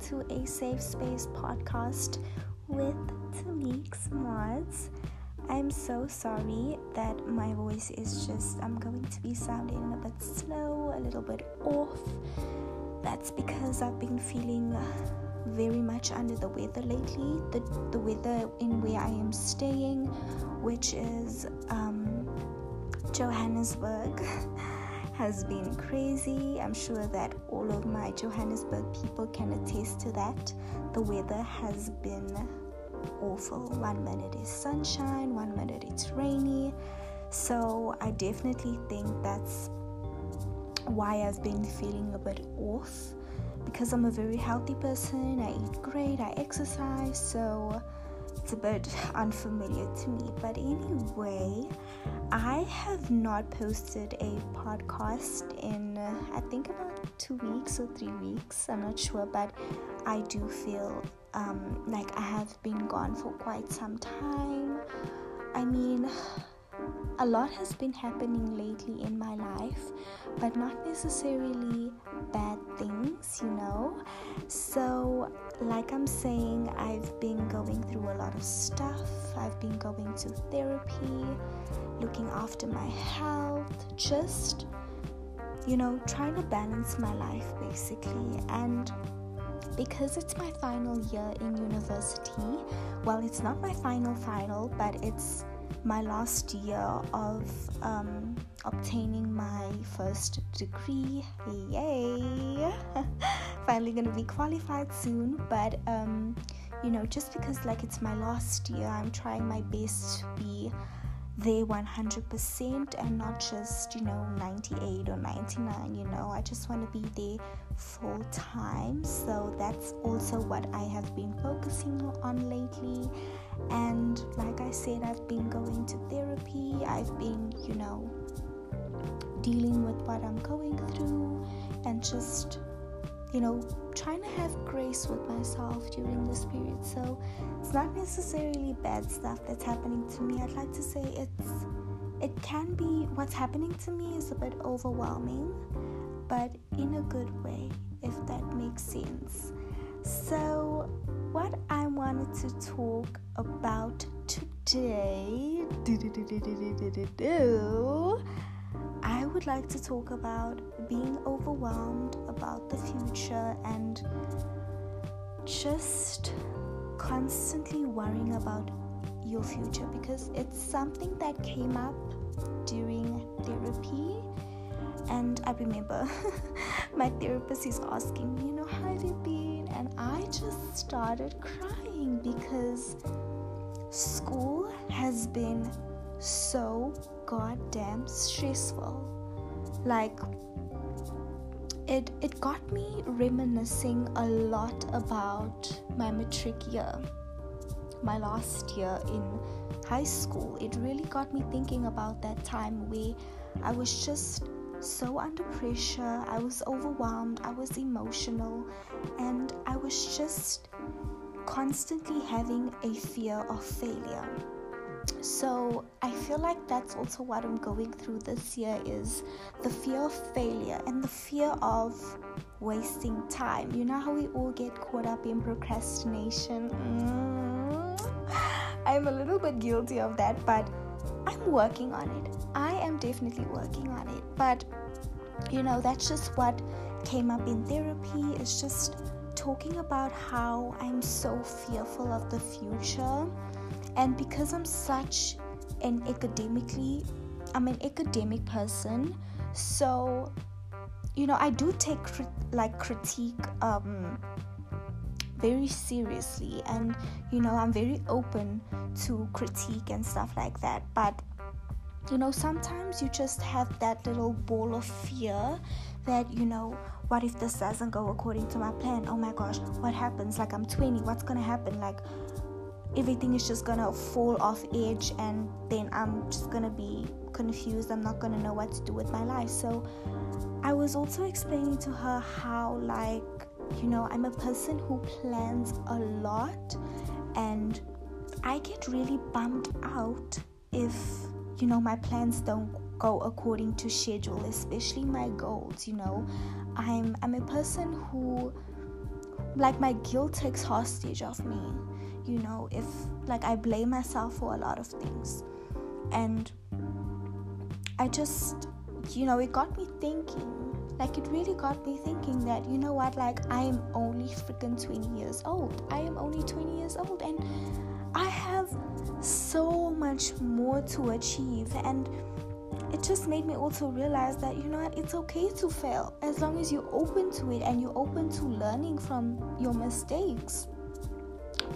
to a Safe Space podcast with Tamix Mods. I'm so sorry that my voice is just, I'm going to be sounding a bit slow, a little bit off. That's because I've been feeling very much under the weather lately. The, the weather in where I am staying, which is um, Johannesburg. has been crazy. I'm sure that all of my Johannesburg people can attest to that. The weather has been awful. One minute is sunshine, one minute it's rainy. So I definitely think that's why I've been feeling a bit off because I'm a very healthy person. I eat great, I exercise, so it's a bit unfamiliar to me. But anyway, I have not posted a podcast in I think about two weeks or three weeks. I'm not sure, but I do feel um, like I have been gone for quite some time. I mean, a lot has been happening lately in my life, but not necessarily bad things, you know. So, like I'm saying, I've been going through a lot of stuff. I've been going to therapy, looking after my health, just, you know, trying to balance my life basically. And because it's my final year in university, well, it's not my final final, but it's my last year of um, obtaining my first degree. Yay! Finally, gonna be qualified soon, but um, you know, just because like it's my last year, I'm trying my best to be there 100% and not just you know 98 or 99 you know i just want to be there full time so that's also what i have been focusing on lately and like i said i've been going to therapy i've been you know dealing with what i'm going through and just you know, trying to have grace with myself during this period. So it's not necessarily bad stuff that's happening to me. I'd like to say it's it can be what's happening to me is a bit overwhelming, but in a good way, if that makes sense. So what I wanted to talk about today I would like to talk about being overwhelmed about the future and just constantly worrying about your future because it's something that came up during therapy. And I remember my therapist is asking me, you know, how have you been? And I just started crying because school has been so goddamn stressful. Like it it got me reminiscing a lot about my matric year. My last year in high school. It really got me thinking about that time where I was just so under pressure, I was overwhelmed, I was emotional, and I was just constantly having a fear of failure. So i feel like that's also what i'm going through this year is the fear of failure and the fear of wasting time. You know how we all get caught up in procrastination? Mm. i'm a little bit guilty of that but i'm working on it. I am definitely working on it. But you know that's just what came up in therapy. It's just talking about how i'm so fearful of the future. And because i'm such an academically i'm an academic person so you know i do take crit- like critique um very seriously. And you know i'm very open to critique and stuff like that. But you know sometimes you just have that little ball of fear that you know what if this doesn't go according to my plan? Oh my gosh what happens? Like i'm 20 what's gonna happen? Like everything is just gonna fall off edge and then I'm just gonna be confused. I'm not gonna know what to do with my life. So I was also explaining to her how, like, you know, I'm a person who plans a lot and I get really bummed out if, you know, my plans don't go according to schedule, especially my goals, you know. I'm I'm a person who like my guilt takes hostage of me you know if like i blame myself for a lot of things and i just you know it got me thinking like it really got me thinking that you know what like i am only freaking 20 years old. I am only 20 years old and i have so much more to achieve and it just made me also realize that you know what it's okay to fail as long as you're open to it and you're open to learning from your mistakes.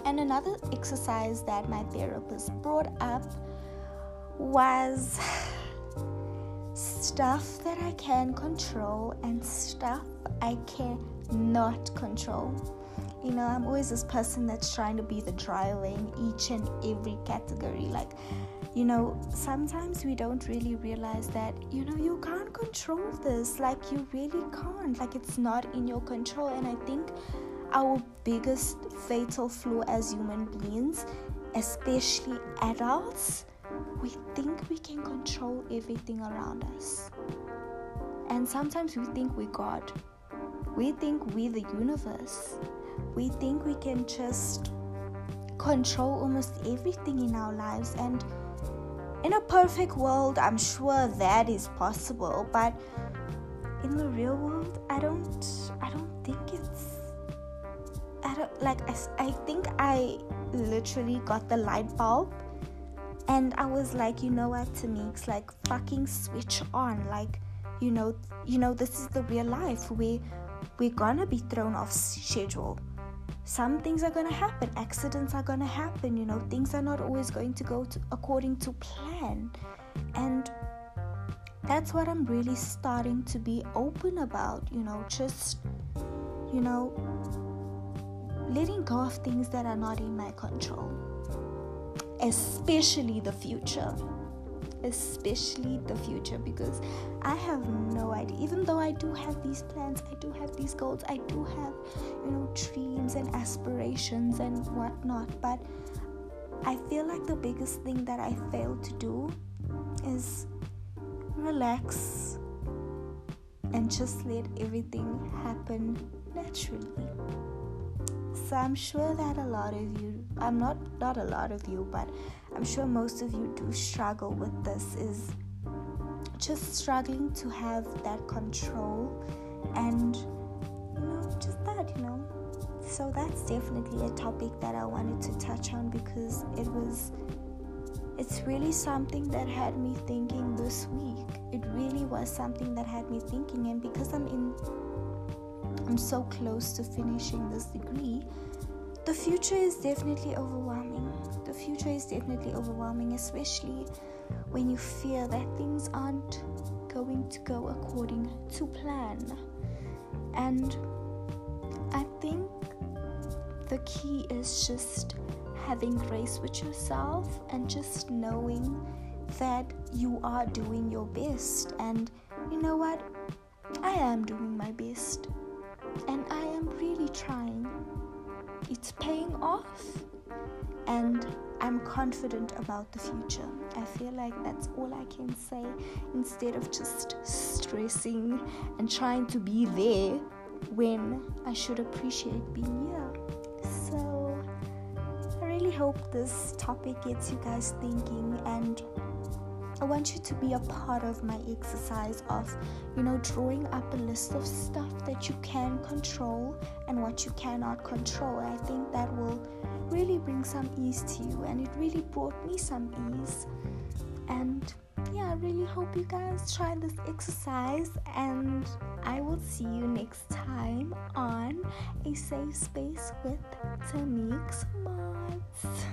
And another exercise that my therapist brought up was stuff that I can control and stuff I cannot control. You know, I'm always this person that's trying to be the driver in each and every category. Like, you know, sometimes we don't really realize that, you know, you can't control this. Like, you really can't. Like, it's not in your control. And I think our biggest fatal flaw as human beings, especially adults, we think we can control everything around us. And sometimes we think we're God. We think we're the universe. We think we can just control almost everything in our lives. And in a perfect world, I'm sure that is possible. But in the real world, I don't. I don't think it's. I don't like. I, I think I literally got the light bulb and I was like, you know what, Tamix, like fucking switch on. Like, you know, you know, this is the real life. We we're gonna be thrown off schedule. Some things are gonna happen, accidents are gonna happen, you know, things are not always going to go to, according to plan. And that's what I'm really starting to be open about, you know, just you know, letting go of things that are not in my control especially the future especially the future because I have no idea. Even though I do have these plans, I do have these goals, I do have, you know, dreams and aspirations and whatnot. But I feel like the biggest thing that I failed to do is relax and just let everything happen naturally. So I'm sure that a lot of you, I'm not not a lot of you, but I'm sure most of you do struggle with this is just struggling to have that control and you know just that, you know. So that's definitely a topic that I wanted to touch on because it was it's really something that had me thinking this week. It really was something that had me thinking and because I'm in I'm so close to finishing this degree, the future is definitely overwhelming. The future is definitely overwhelming, especially when you fear that things aren't going to go according to plan. And I think the key is just having grace with yourself and just knowing that you are doing your best. And you know what? I am doing my best trying. It's paying off, and I'm confident about the future. I feel like that's all I can say instead of just stressing and trying to be there when I should appreciate being here. So, I really hope this topic gets you guys thinking and I want you to be a part of my exercise of, you know, drawing up a list of stuff that you can control and what you cannot control. I think that will really bring some ease to you, and it really brought me some ease. And yeah, I really hope you guys try this exercise, and I will see you next time on a safe space with Tamix Mods.